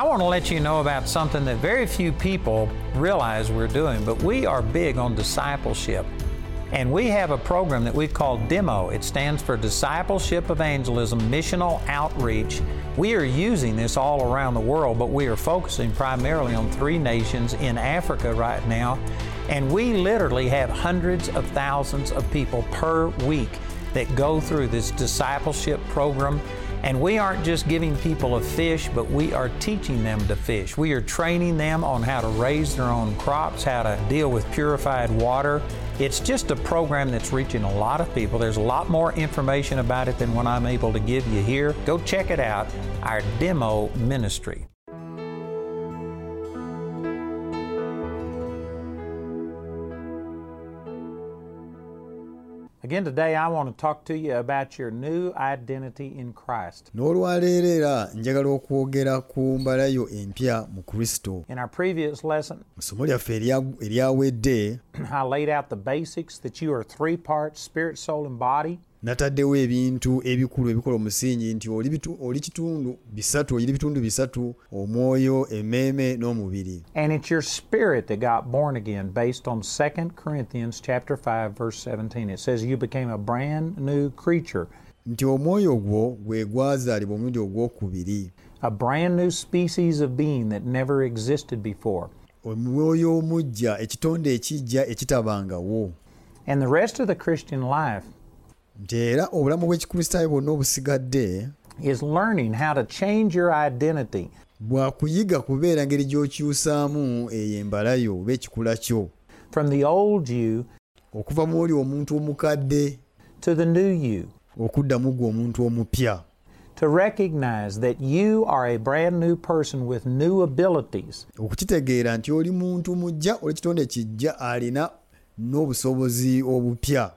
I want to let you know about something that very few people realize we're doing, but we are big on discipleship. And we have a program that we call DEMO. It stands for Discipleship Evangelism Missional Outreach. We are using this all around the world, but we are focusing primarily on three nations in Africa right now. And we literally have hundreds of thousands of people per week that go through this discipleship program. And we aren't just giving people a fish, but we are teaching them to fish. We are training them on how to raise their own crops, how to deal with purified water. It's just a program that's reaching a lot of people. There's a lot more information about it than what I'm able to give you here. Go check it out, our demo ministry. Again, today I want to talk to you about your new identity in Christ. n'olwaleero era njagala okwogera ku mbalayo empya mu kristo In our previous lesson, mu ssomo lyaffe erya- eryawedde I laid out the basics that you are three parts spirit, soul, and body. Nataddewo ebintu ebikulu ebikola omusingi nti oli oli kitundu bisatu oyina bitundu bisatu omwoyo emmeeme n'omubiri And it's your spirit that got born again based on 2 Corinthians chapter 5 verse 17. It says you became a brand new creature, nti omwoyo gwo gwe gwazaalibwa omulundi ogwokubiri a brand new species of being that never existed before. omwoyo omujja ekitonde ekijja ekitabangawo And the rest of the Christian life nti era obulamu bw'ekikristaayo bwonna obusigadde is learning how to change your identity. bwakuyiga kubeera ngeri gy'okyusaamu eyo embalayo oba ekikula kyo. From the old you okuva mu oli omuntu omukadde to the new you. okuddamu gwe omuntu omupya. To recognize that you are a brand new person with new abilities. Okukitegeera nti oli muntu mujja oli kitonde kijja alina n'obusobozi obupya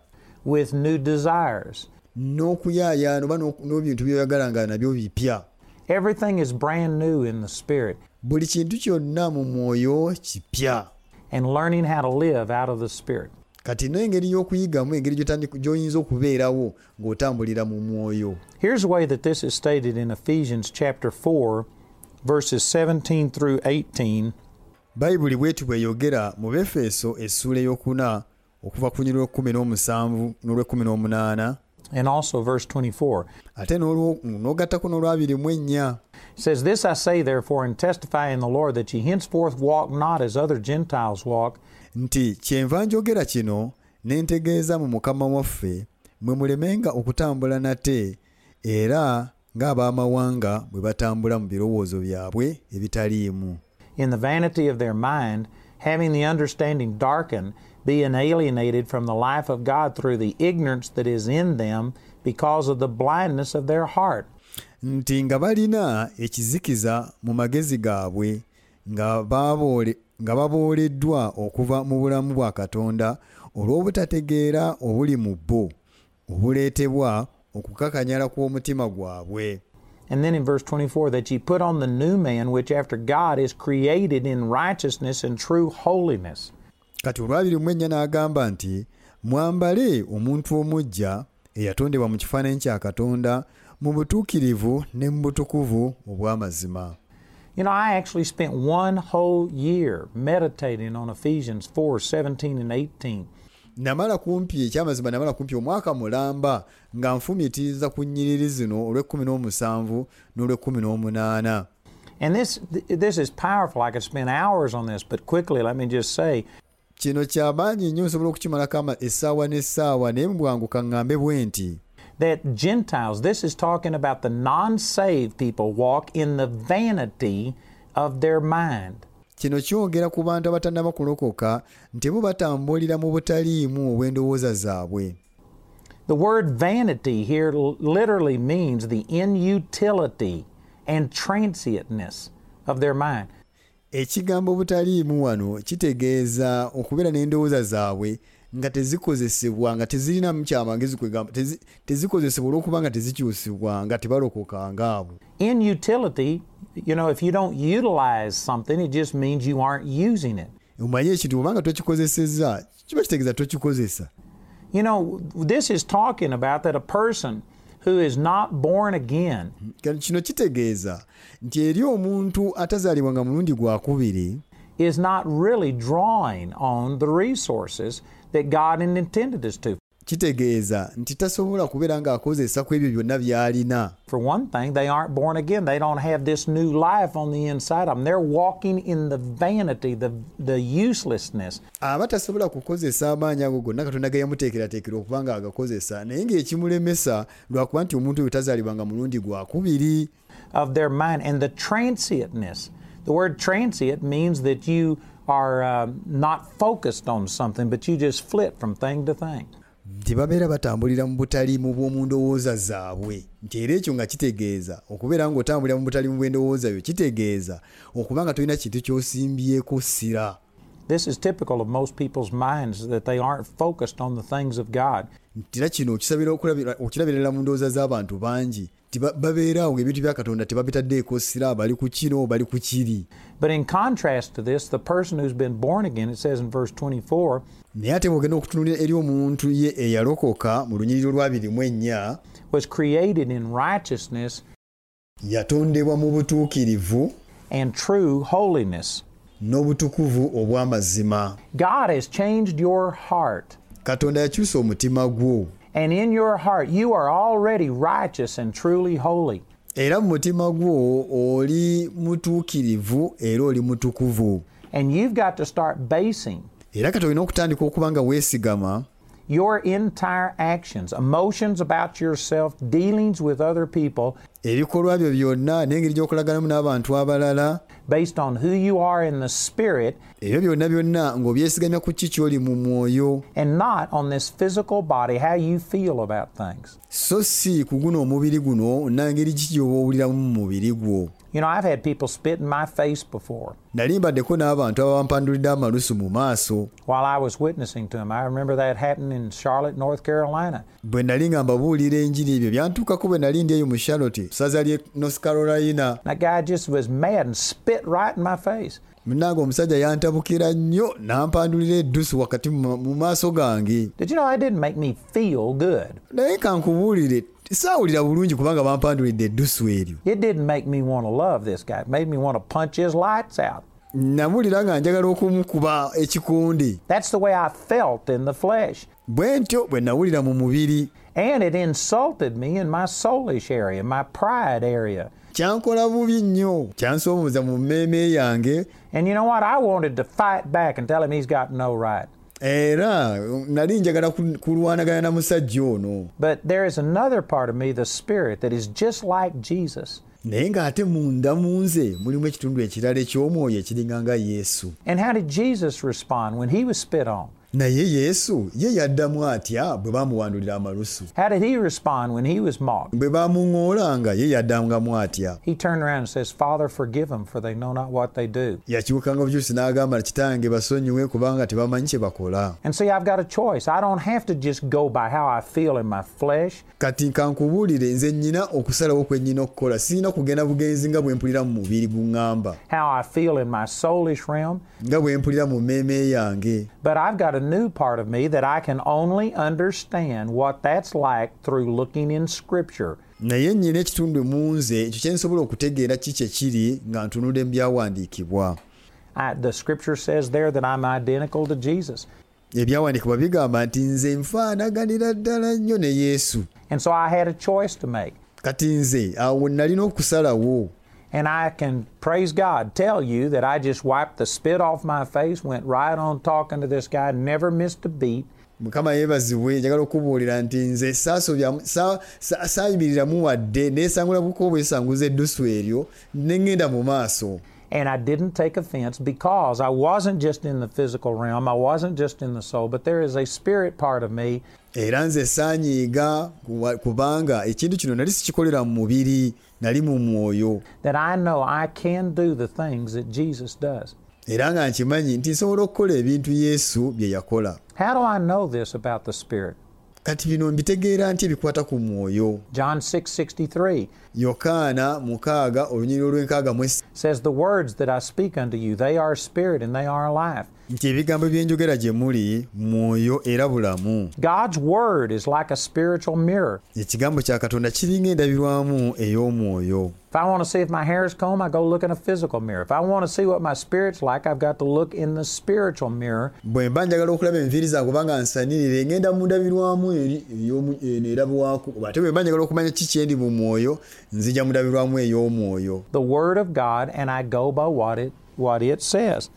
with new desires. n'okuyaayaana oba n'ebintu byoyagala nga nabyo bipya. Everything is brand new in the spirit. Buli kintu kyonna mu mwoyo kipya. And learning how to live out of the spirit. kati n'engeri y'okuyigamu engeri gy'oyinza okubeerawo ng'otambulira mu mwoyo. Here's the way that this is stated in Ephesians chapter 4 verses 17 through 18 bayibuli bwetu bweyogera mu befeso essuula ey'okuna okuva ku lw'ekkumi n'omusanvu n'olw'ekkumi n'omunaana. And also verse 24. ate n'olwo- n'ogattako n'olwabiri mu ennya. It says, This I say therefore and testify in the Lord that ye henceforth walk not as other Gentiles walk, nti kyenva njogera kino ne ntegeeza mu mukama waffe mwe mulemenga okutambula nate era ng'ab'amawanga bwe batambula mu birowoozo byabwe ebitaliimu. In the vanity of their mind, having the understanding darkened, being alienated from the life of God through the ignorance that is in them because of the blindness of their heart. nti nga balina ekizikiza mu magezi gaabwe nga babooleddwa okuva mu bulamu bwa katonda olw'obutategeera obuli mu bo obuleetebwa okukakanyala kw'omutima gwabwe And then in verse 24, that ye put on the new man, which after God is created in righteousness and true holiness. Kati olwabiri mu ennya n'agamba nti mwambale omuntu omujja eyatondebwa mu kifaananyi kya katonda mu butuukirivu ne mu butukuvu obw'amazima You know, I actually spent one whole year meditating on Ephesians 4 17 and 18. namala kumpi ekyamazima namala kumpi omwaka mulamba nga nfumiitiriza ku nnyiriri zino olw'ekkumi n'omusanvu n'olw'ekkumi n'omunaana And this, this is powerful. I could spend hours on this, but quickly, let me just say kino kyamaanyi nnyo nsobola okukimalako essaawa n'essaawa naye kaŋŋambe bwe nti that Gentiles, this is talking about the non saved people, walk in the vanity of their mind. kino kyongera ku bantu abatannaba kulokoka nti bo batambulira mu butaliimu obw'endowooza zaabwe The word vanity here literally means the inutility and transientness of their mind. Ekigambo obutaliimu wano kitegeeza okubeera n'endowooza zaabwe nga tezikozesebwa nga tezirinamu kyamagezi kwegamba tezi- tezikozesebwa olw'okuba nga tezikyusibwa nga tebalokoka ngaabo Inutility, you know, if you don't utilize something, it just means you aren't using it. omanye ekintu obanga tokikozesezza kiba kitegeeza tokikozesa You know, this is talking about that a person who is not born again kino kitegeeza nti eri omuntu atazaalibwanga mulundi gwakubiri is not really drawing on the resources that God intended us to. Kitegeeza nti tasobola kubeera ng'akozesa ku ebyo byonna by'alina For one thing, they aren't born again. They don't have this new life on the inside of them. They're walking in the vanity, the, the uselessness aba tasobola kukozesa amaanyi ago gonna katonda ge yamuteekerateekera okuba nga agakozesa naye ng'ekimulemesa lwakuba nti omuntu oyo tazaalibwanga mulundi gwakubiri of their mind and the transientness. The word transient means that you are um, not focused on something, but you just flit from thing to thing. Nti babeera batambulira mu butaliimu bw'omu ndowooza zaabwe nti era ekyo nga kitegeeza okubeera ng'otambulira mu butaliimu bw'endowooza byo kitegeeza okuba nga tolina kintu ky'osimbyeko ssira This is typical of most people's minds that they aren't focused on the things of God. era kino okisabira okulabira- okirabirira mu ndowooza z'abantu bangi ti ba- babeeraawo ng'ebintu bya katonda tebabitaddeeko ssira bali ku kino bali ku kiri But in contrast to this, the person who's been born again, it says in verse 24, naye ate bw'ogenda okutunulira eri omuntu ye eyalokoka mu lunyiriro lwa birimu ennya was created in righteousness yatondebwa mu butuukirivu and true holiness. n'obutukuvu obw'amazima God has changed your heart. katonda yakyusa omutima gwo And in your heart, you are already righteous and truly holy. era mu mutima gwo oli mutuukirivu era oli mutukuvu And you've got to start basing era kati olina okutandika okuba nga weesigama your entire actions, emotions about yourself, dealings with other people, ebikolwa byo byonna n'engeri gy'okolaganamu n'abantu abalala based on who you are in the spirit ebyo byonna byonna ng'obyesigamya ku ki ky'oli mu mwoyo and not on this physical body, how you feel about things. so si ku guno omubiri guno nangeri ki gy'oba owuliramu mu mubiri gwo You know, I've had people spit in my face before nali mbaddeko n'abantu abampandulidde amalusu mu maaso while I was witnessing to them. I remember that happened in Charlotte, North Carolina. bwe nali nga mbabuulira enjiri ebyo byantuukako bwe nali ndi eyo mu charlotte saza ly'e north carolina That guy just was mad and spit right in my face. munnange omusajja yantabukira nnyo n'ampandulira eddusu wakati mu maaso gange Did you know that didn't make me feel good? naye kankubuulire saawulira bulungi kubanga bampandulidde eddusu eryo It didn't make me want to love this guy. It made me want to punch his lights out. nabulira nga njagala okumukuba the way I felt in the flesh. bwe ntyo bwe nawulira mu mubiri And it insulted me in my soulish area, my pride area. kyankola bubi nnyo kyansoomoza mu mmeeme yange And you know what? I wanted to fight back and tell him he's got no right. era nali njagala kulwanagana na musajja ono But there is another part of me, the spirit, that is just like Jesus. naye ng'ate munda mu nze mulimu ekitundu ekirala eky'omwoyo ekiringa nga yesu And how did Jesus respond when he was spit on? Naye yesu ye yaddamu atya bwe bamuwandulira amalusu How did he respond when he was mocked? bwe bamuŋoolanga ye yaddangamu atya He turned around and says, Father, forgive them, for they know not what they do. bukyusi n'agamba kitange basonyiwe kubanga tebamanyi kye bakola And see, I've got a choice. I don't have to just go by how I feel in my flesh. kati kankubuulire nze nnyina okusalawo kwe nnyina okukola sirina kugenda bugenzi nga bwe mpulira mu mubiri guŋŋamba how I feel in my soulish realm, nga bwe mpulira mu mmeeme yange but I've got a new part of me that I can only understand what that's like through looking in Scripture. naye nnyina ekitundu mu nze ekyo kye nsobola okutegeera ki kye kiri nga mu byawandiikibwa the Scripture says there that I'm identical to Jesus. ebyawandiikibwa bigamba nti nze nfaanaganira ddala nnyo ne yesu And so I had a choice to make. kati nze awo nalina okusalawo And I can, praise God, tell you that I just wiped the spit off my face, went right on talking to this guy, never missed a beat. mukama yeebazibwe njagala okubuulira nti nze saayimiriramu wadde eddusu eryo mu maaso And I didn't take offense because I wasn't just in the physical realm, I wasn't just in the soul, but there is a spirit part of me. Era nze saanyiiga kubanga ekintu kino nali sikikolera mu mubiri nali mu mwoyo. That I know I can do the things that Jesus does. era nga nkimanyi nti nsobola okukola ebintu yesu bye yakola Kati bino mbitegeera nti ebikwata ku mwoyo John 6:63 yokaana mukaaga olunyiriro lw'enkaaga mu ess- says the words that I speak unto you they are spirit and they are life. nti ebigambo bye njogera gye muli mwoyo era bulamu God's word is like a spiritual mirror. ekigambo kya katonda kiringa endabirwamu ey'omwoyo If I want to see if my hair is combed, I go look in a physical mirror. If I want to see what my spirit's like, I've got to look in the spiritual mirror. bwe mba njagala okulaba enviiri zange kubanga nsanirire ngenda mu ndabirwamu eri ey'omu- eno erabwako oba ate bwe mba njagala okumanya ki kyendi mu mwoyo nzija mu ndabirwamu ey'omwoyo the word of God and I go by what it what it says.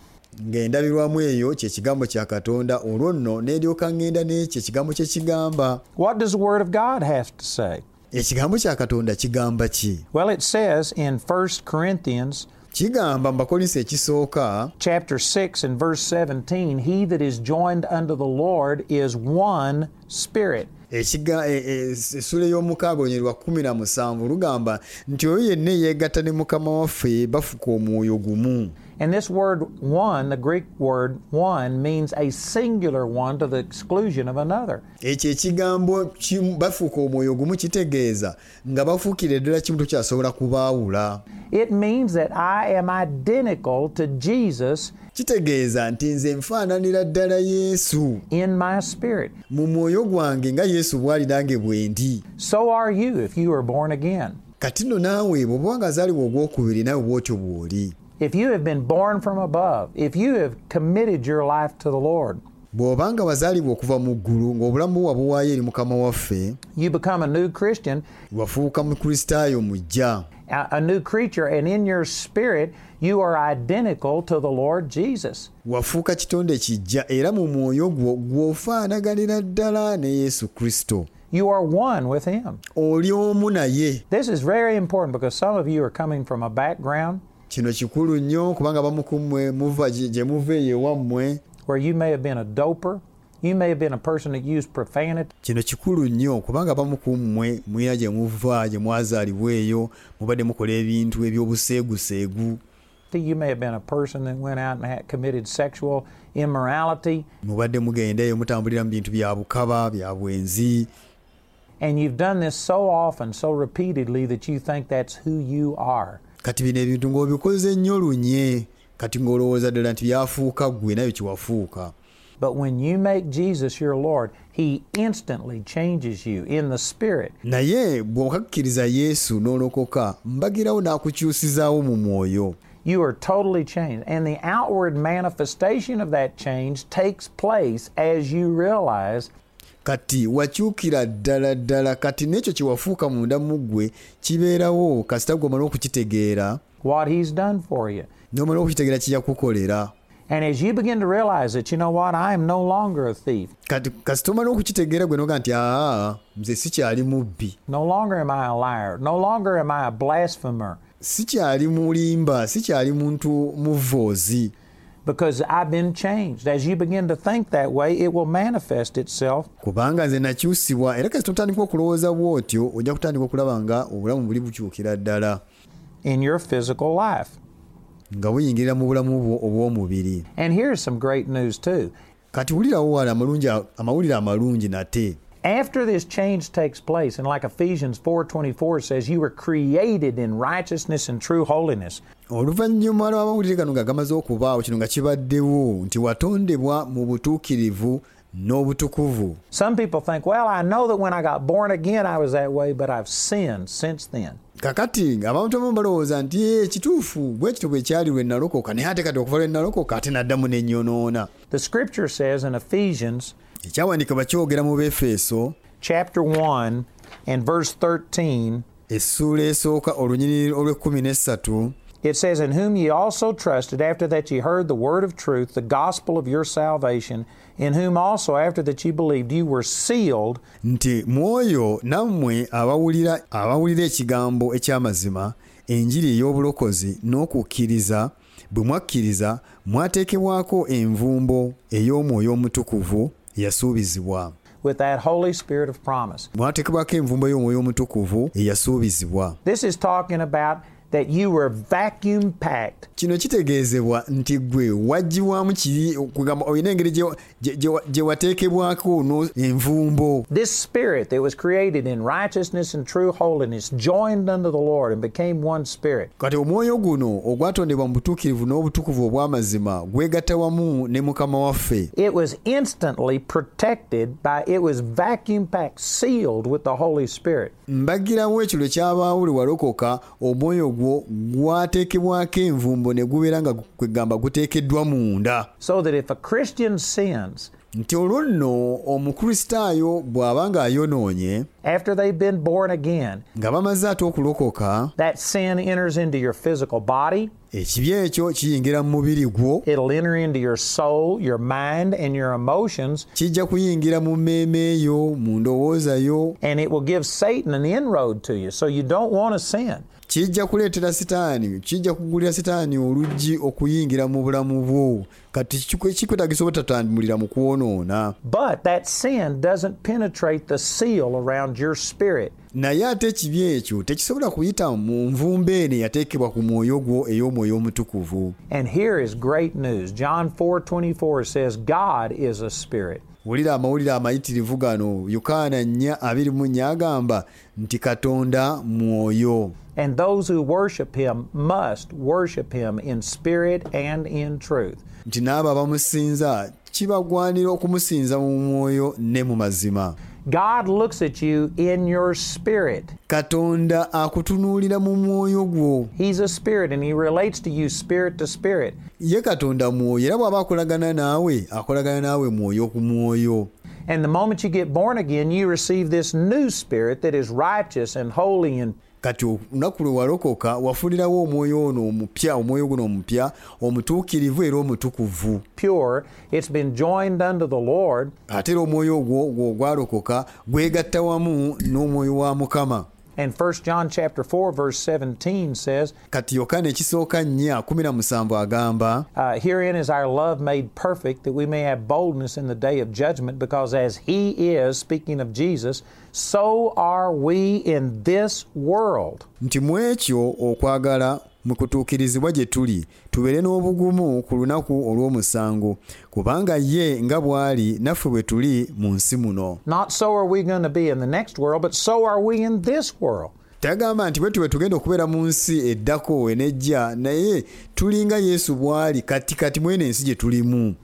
ng'endabirwamu eyo kyekigambo kya katonda olwo nno n'eryoka ŋŋenda n'ekyo ekigambo kye kigamba What does the word of God have to say? Ekigambo kya katonda kigamba ki? Well, it says in 1 Corinthians kigamba mu ekisooka. chapter 6 and verse 17, he that is joined unto the Lord is one spirit. essula ey'omukaaga olunyiri lwa kumi na musanvu lugamba nti oyo yenna eyeegatta ne mukama waffe bafuka omwoyo gumu And this word one, the Greek word one, means a singular one to the exclusion of another. ekyo ekigambo bafuuka omwoyo gumu kitegeeza nga bafuukira ddala kimu tokyasobola kubaawula It means that I am identical to Jesus kitegeeza nti nze nfaananira ddala yesu in my spirit. mu mwoyo gwange nga yesu bw'ali nange bwe ndi So are you if you are born again. kati nno naawe bw'oba ogwokubiri nawe bw'otyo bw'oli If you have been born from above, if you have committed your life to the Lord, wazaalibwa okuva mu ggulu ng'obulamu wabuwaayo eri mukama waffe you become a new Christian, wafuuka mukristaayo mujja a, a new creature, and in your spirit, you are identical to the Lord Jesus. wafuuka kitonde kijja era mu mwoyo gwo gw'ofaanaganira ddala ne yesu kristo You are one with Him. oli omu naye This is very important because some of you are coming from a background kino kikulu nnyo kubanga bamu ku mmwe muva gye muva eyo ewammwe where you may have been a doper, you may have been a person that used profanity, kino kikulu nnyo kubanga bamu ku mmwe mwina gye muva gye mwazaalibwa eyo mubadde mukola ebintu eby'obuseeguseegu. You may have been a person that went out and had committed sexual immorality, mubadde mugenda eyo mutambulira mu bintu bya bukaba bya bwenzi. And you've done this so often, so repeatedly that you think that's who you are. Kati bino ebintu ng'obikoze nnyo lunye kati ng'olowooza ddala nti byafuuka ggwe nayo kiwafuuka But when you make Jesus your Lord, He instantly changes you in the Spirit. naye bw'okakkiriza yesu n'olokoka mbagirawo n'akukyusizaawo mu mwoyo You are totally changed. And the outward manifestation of that change takes place as you realize kati wakyukira ddala ddala kati n'ekyo kye wafuuka munda mu ggwe kibeerawo kasita gwe omala okukitegeera n'omala okukitegeera kye yakukolera And as you begin to realize that, you know what, I am no longer a thief. No longer am I a liar. No longer am I a blasphemer. Sikyali mulimba sikyali muntu muvoozi Because I've been changed. As you begin to think that way, it will manifest itself kubanga nze nakyusibwa era okulowooza bw'otyo ojja kutandika okulaba nga obulamu buli bukyukira ddala in your physical life. nga buyingirira mu bulamu bwo obw'omubiri And here's some great news, too. kati wulirawo wala amawulire amalungi nate After this change takes place, and like Ephesians 4:24 says, you were created in righteousness and true holiness. Oluvannyuma lw'amawulire gano nga gamaze okubaawo kino nga kibaddewo nti watondebwa mu butuukirivu n'obutukuvu Some people think, well, I know that when I got born again I was that way, but I've sinned since then. kakati abantu abamu balowooza nti "Ee, kituufu bwe kityo bwe kyali lwe nalokoka naye ate kati okuva lwe nalokoka ate naddamu n'ennyonoona The scripture says in Ephesians ekyawandiikibwa kyogera mu befeso chapter 1 and verse 13, essuula esooka olunyiriri olw'ekkumi n'essatu it says, In whom ye also trusted, after that ye heard the word of truth, the gospel of your salvation, in whom also, after that ye believed, you were sealed. Nti mwoyo nammwe abawulira abawulira ekigambo eky'amazima enjiri ey'obulokozi n'okukkiriza bwe mwakkiriza mwateekebwako envumbo ey'omwoyo omutukuvu eyasuubizibwa. With that Holy Spirit of promise. mwateekebwako envumbo y'omwoyo omutukuvu eyasuubizibwa. This is talking about that you were vacuum packed kugamba gye- wateekebwako envumbo This spirit that was created in righteousness and true holiness joined unto the Lord and became one spirit. kati omwoyo guno ogwatondebwa mu butuukirivu n'obutukuvu obw'amazima gwegatta wamu ne mukama waffe It was instantly protected by, it was vacuum packed, sealed with the Holy Spirit. mbagirawo ekyo lwe kyabaawo lwe walokoka omwoyo gwo gwateekebwako envumbo ne gubeera nga kwegamba guteekeddwa munda So that if a Christian sins nti olwo nno omukristaayo bw'aba ng'ayonoonye after they've been born again, nga bamaze ate okulokoka that sin enters into your physical body, ekibi ekyo kiyingira mu mubiri gwo it'll enter into your soul, your mind, and your emotions, kijja kuyingira mu mmeeme yo mu ndowooza yo and it will give Satan an inroad to you. So you don't want to sin. Kijja kuleetera sitaani kijja kugulira sitaani oluggi okuyingira mu bulamu bwo kati kiku- kikwetagisa obutatambulira mu kwonoona But that sin doesn't penetrate the seal around your spirit. naye ate ekibi ekyo tekisobola kuyita mu nvumbo eno eyateekebwa ku mwoyo gwo ey'omwoyo omutukuvu And here is great news. John 4:24 says God is a spirit. wulira amawulire amayitirivu gano yokaana 4 agamba nti katonda mwoyo And those who worship him must worship him in spirit and in truth. nti n'abo abamusinza kibagwanira okumusinza mu mwoyo ne mu mazima God looks at you in your spirit. katonda akutunuulira mu mwoyo gwo He's a spirit and he relates to you spirit to spirit. ye katonda mwoyo era bw'aba akolagana naawe akolagana naawe mwoyo ku mwoyo And the moment you get born again, you receive this new spirit that is righteous and holy and kati olunaku lwe walokoka wafunirawo omwoyo ono omupya omwoyo guno omupya omutuukirivu era omutukuvu. Ate era omwoyo ogwo gwo ogwalokoka gwegatta wamu n'omwoyo wa mukama And 1 John chapter 4 verse 17 says, kati yokaana ekisooka nnya 17 agamba uh, Herein is our love made perfect, that we may have boldness in the day of judgment, because as He is, speaking of Jesus, so are we in this world. nti okwagala mu kutuukirizibwa gye tuli tubeere n'obugumu ku lunaku olw'omusango kubanga ye nga bw'ali naffe bwe tuli mu nsi muno. Tagamba nti bwe tube tugenda okubeera mu nsi eddako enejja naye tulinga yesu bw'ali kati kati mweno ensi gye tulimu.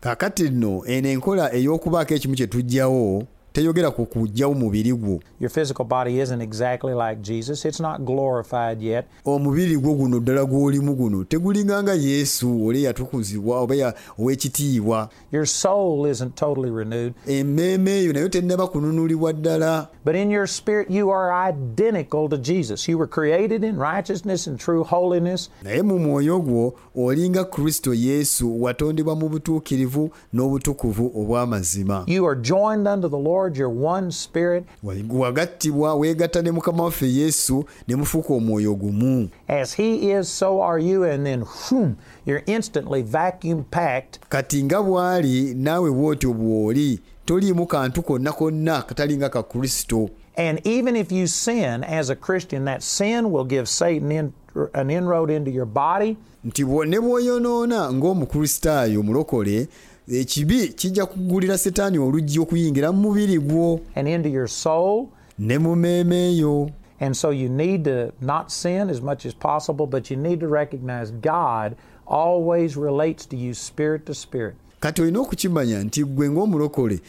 Kaakati nno eno enkola ey'okubaako ekimu kye tugjawo teyogera ku kugjawo mubiri gwo Your physical body isn't exactly like Jesus. It's not glorified yet. omubiri gwo guno ddala gw'olimu guno tegulinganga yesu oli yatukuzibwa oba ow'ekitiibwa Your soul isn't totally renewed. emmeeme eyo nayo tennaba kununulibwa ddala But in your spirit, you are identical to Jesus. You were created in righteousness and true holiness. naye mu mwoyo gwo olinga kristo yesu watondebwa mu butuukirivu n'obutukuvu obw'amazima You are joined unto the Lord. You're one spirit. Wagattibwa weegatta ne mukama waffe yesu ne mufuuka omwoyo gumu As He is, so are you. And then, whoom, you're instantly vacuum packed. kati nga bw'ali naawe bw'otyo bw'oli toliimu kantu konna konna katalinga ka kristo And even if you sin as a Christian, that sin will give Satan in, an inroad into your body. nti ne bw'oyonoona ng'omukristaayo omulokole ekibi kijja kugulira setaani oluggi okuyingira mu mubiri gwo and into your soul. ne mu And so you need to not sin as much as possible, but you need to recognize God always relates to you spirit to spirit. kati olina okukimanya nti gwe ng'omulokole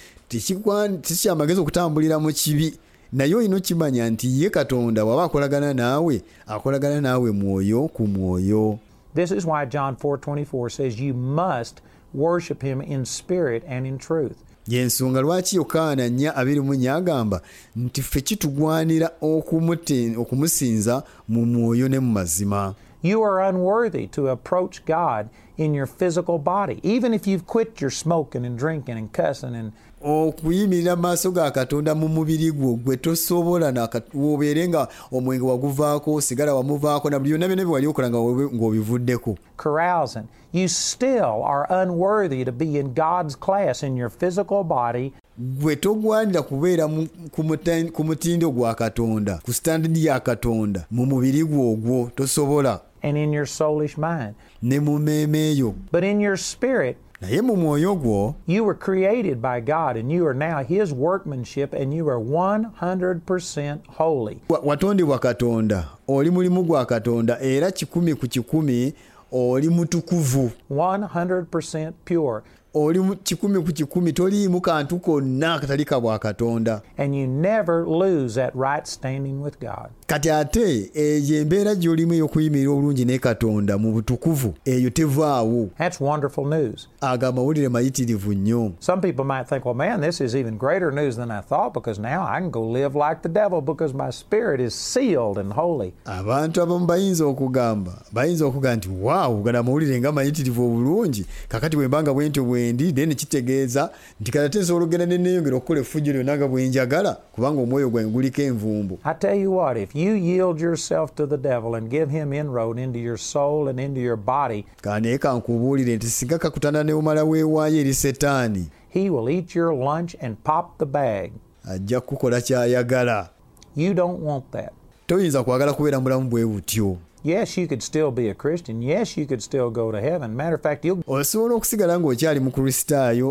okutambulira mu kibi naye olina okimanya nti ye katonda akolagana naawe akolagana naawe mwoyo ku mwoyo This is why John 4:24 says you must worship him in spirit and in truth. lwaki yokaana nnya abiri mu agamba nti ffe kitugwanira okumusinza mu mwoyo ne mu mazima You are unworthy to approach God in your physical body. Even if you've quit your smoking and drinking and cussing and okuyimirira mu maaso ga katonda mu mubiri gwo gwe tosobola wobeere nga omwenge waguvaako sigala wamuvaako na buli byonna byonna bye wali okola ng'obivuddeko. Carousing, you still are unworthy to be in God's class in your physical body. Gwe togwanira kubeera ku mutindo gwa katonda ku sitandidi ya katonda mu mubiri gwo ogwo tosobola and in your soulish mind. ne mu mmeeme eyo But in your spirit, naye mu mwoyo gwo you were created by God and you are now His workmanship and you are 100% holy. wa- katonda oli mulimu gwa katonda era kikumi ku kikumi oli mutukuvu 100% pure. oli kikumi ku kikumi toliimu kantu konna akatali ka bwa katonda And you never lose that right standing with God. Kati ate eyo embeera gy'olimu ey'okuyimirira obulungi ne katonda mu butukuvu eyo tevaawo That's wonderful news. ago amawulire mayitirivu nnyo Some people might think, well, man, this is even greater news than I thought because now I can go live like the devil because my spirit is sealed and holy. abantu abamu bayinza okugamba bayinza okugamba nti waawu gano amawulire nga mayitirivu obulungi kakati bwe mbanga bwentyo bwendi then kitegeeza nti kati ate nsobola okugenda ne neeyongera okukola effujjo lyonna nga bwe njagala kubanga omwoyo gwange guliko envumbo I tell you what, if you yield yourself to the devil and give him inroad into your soul and into your body, kanaye kankubuulire nti singa kakutanda ne omala weewaayo eri setaani he will eat your lunch and pop the bag. ajja kukola ky'ayagala You don't want that. toyinza kwagala kubeera mulamu bwe butyo Yes, you could still be a Christian. Yes, you could still go to heaven. Matter of fact, you'll osobola okusigala ng'okyali mu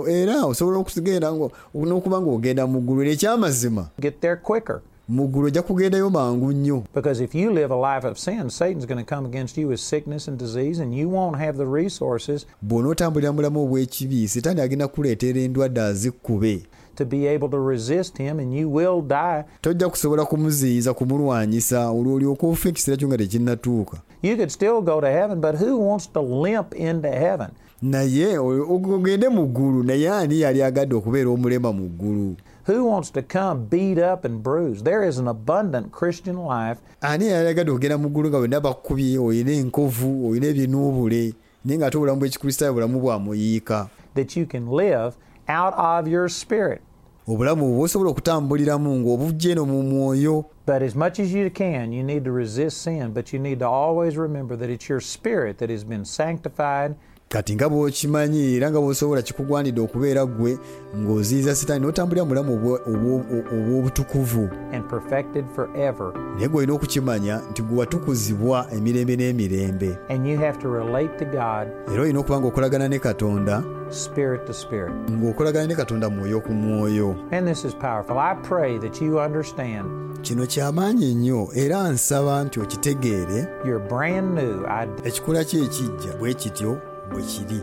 era osobola okusigenda n'okuba ng'ogenda mu ggulu era ekyamazima get there quicker. Mu ggulu ojja kugendayo mangu nnyo Because if you live a life of sin, Satan's going to come against you with sickness and disease, and you won't have the resources bw'onootambulira mulamu obw'ekibi sitaani agenda kuleetera endwadde azikkube to be able to resist him, and you will die. tojja kusobola kumuziyiza kumulwanyisa olwo olyoka ofa ekiseera kyo nga tekinnatuuka You could still go to heaven, but who wants to limp into heaven? naye ogende mu ggulu naye ani yali agadde okubeera omulema mu ggulu Who wants to come beat up and bruised? There is an abundant Christian life ani yali agadde mu ggulu nga wenna bakubye olina enkovu olina ebinuubule naye ng'ate obulamu bw'ekikristaayo bulamu bwa that you can live out of your spirit. obulamu bwe okutambuliramu ng'obujja eno mu mwoyo But as much as you can, you need to resist sin, but you need to always remember that it's your spirit that has been sanctified kati nga bw'okimanyi era nga bw'osobola kikugwanidde okubeera ggwe ng'oziyiza sitaani n'otambulira mu bulamu obwo- obwo- obw'obutukuvu. Naye gwe olina okukimanya nti gwe watukuzibwa emirembe n'emirembe. Era olina okuba ng'okolagana ne katonda spirit to spirit. ng'okolagana ne katonda mwoyo ku mwoyo. Kino kyamaanyi nnyo era nsaba nti okitegeere ekikula kye ekijja bwe kityo bwe kiri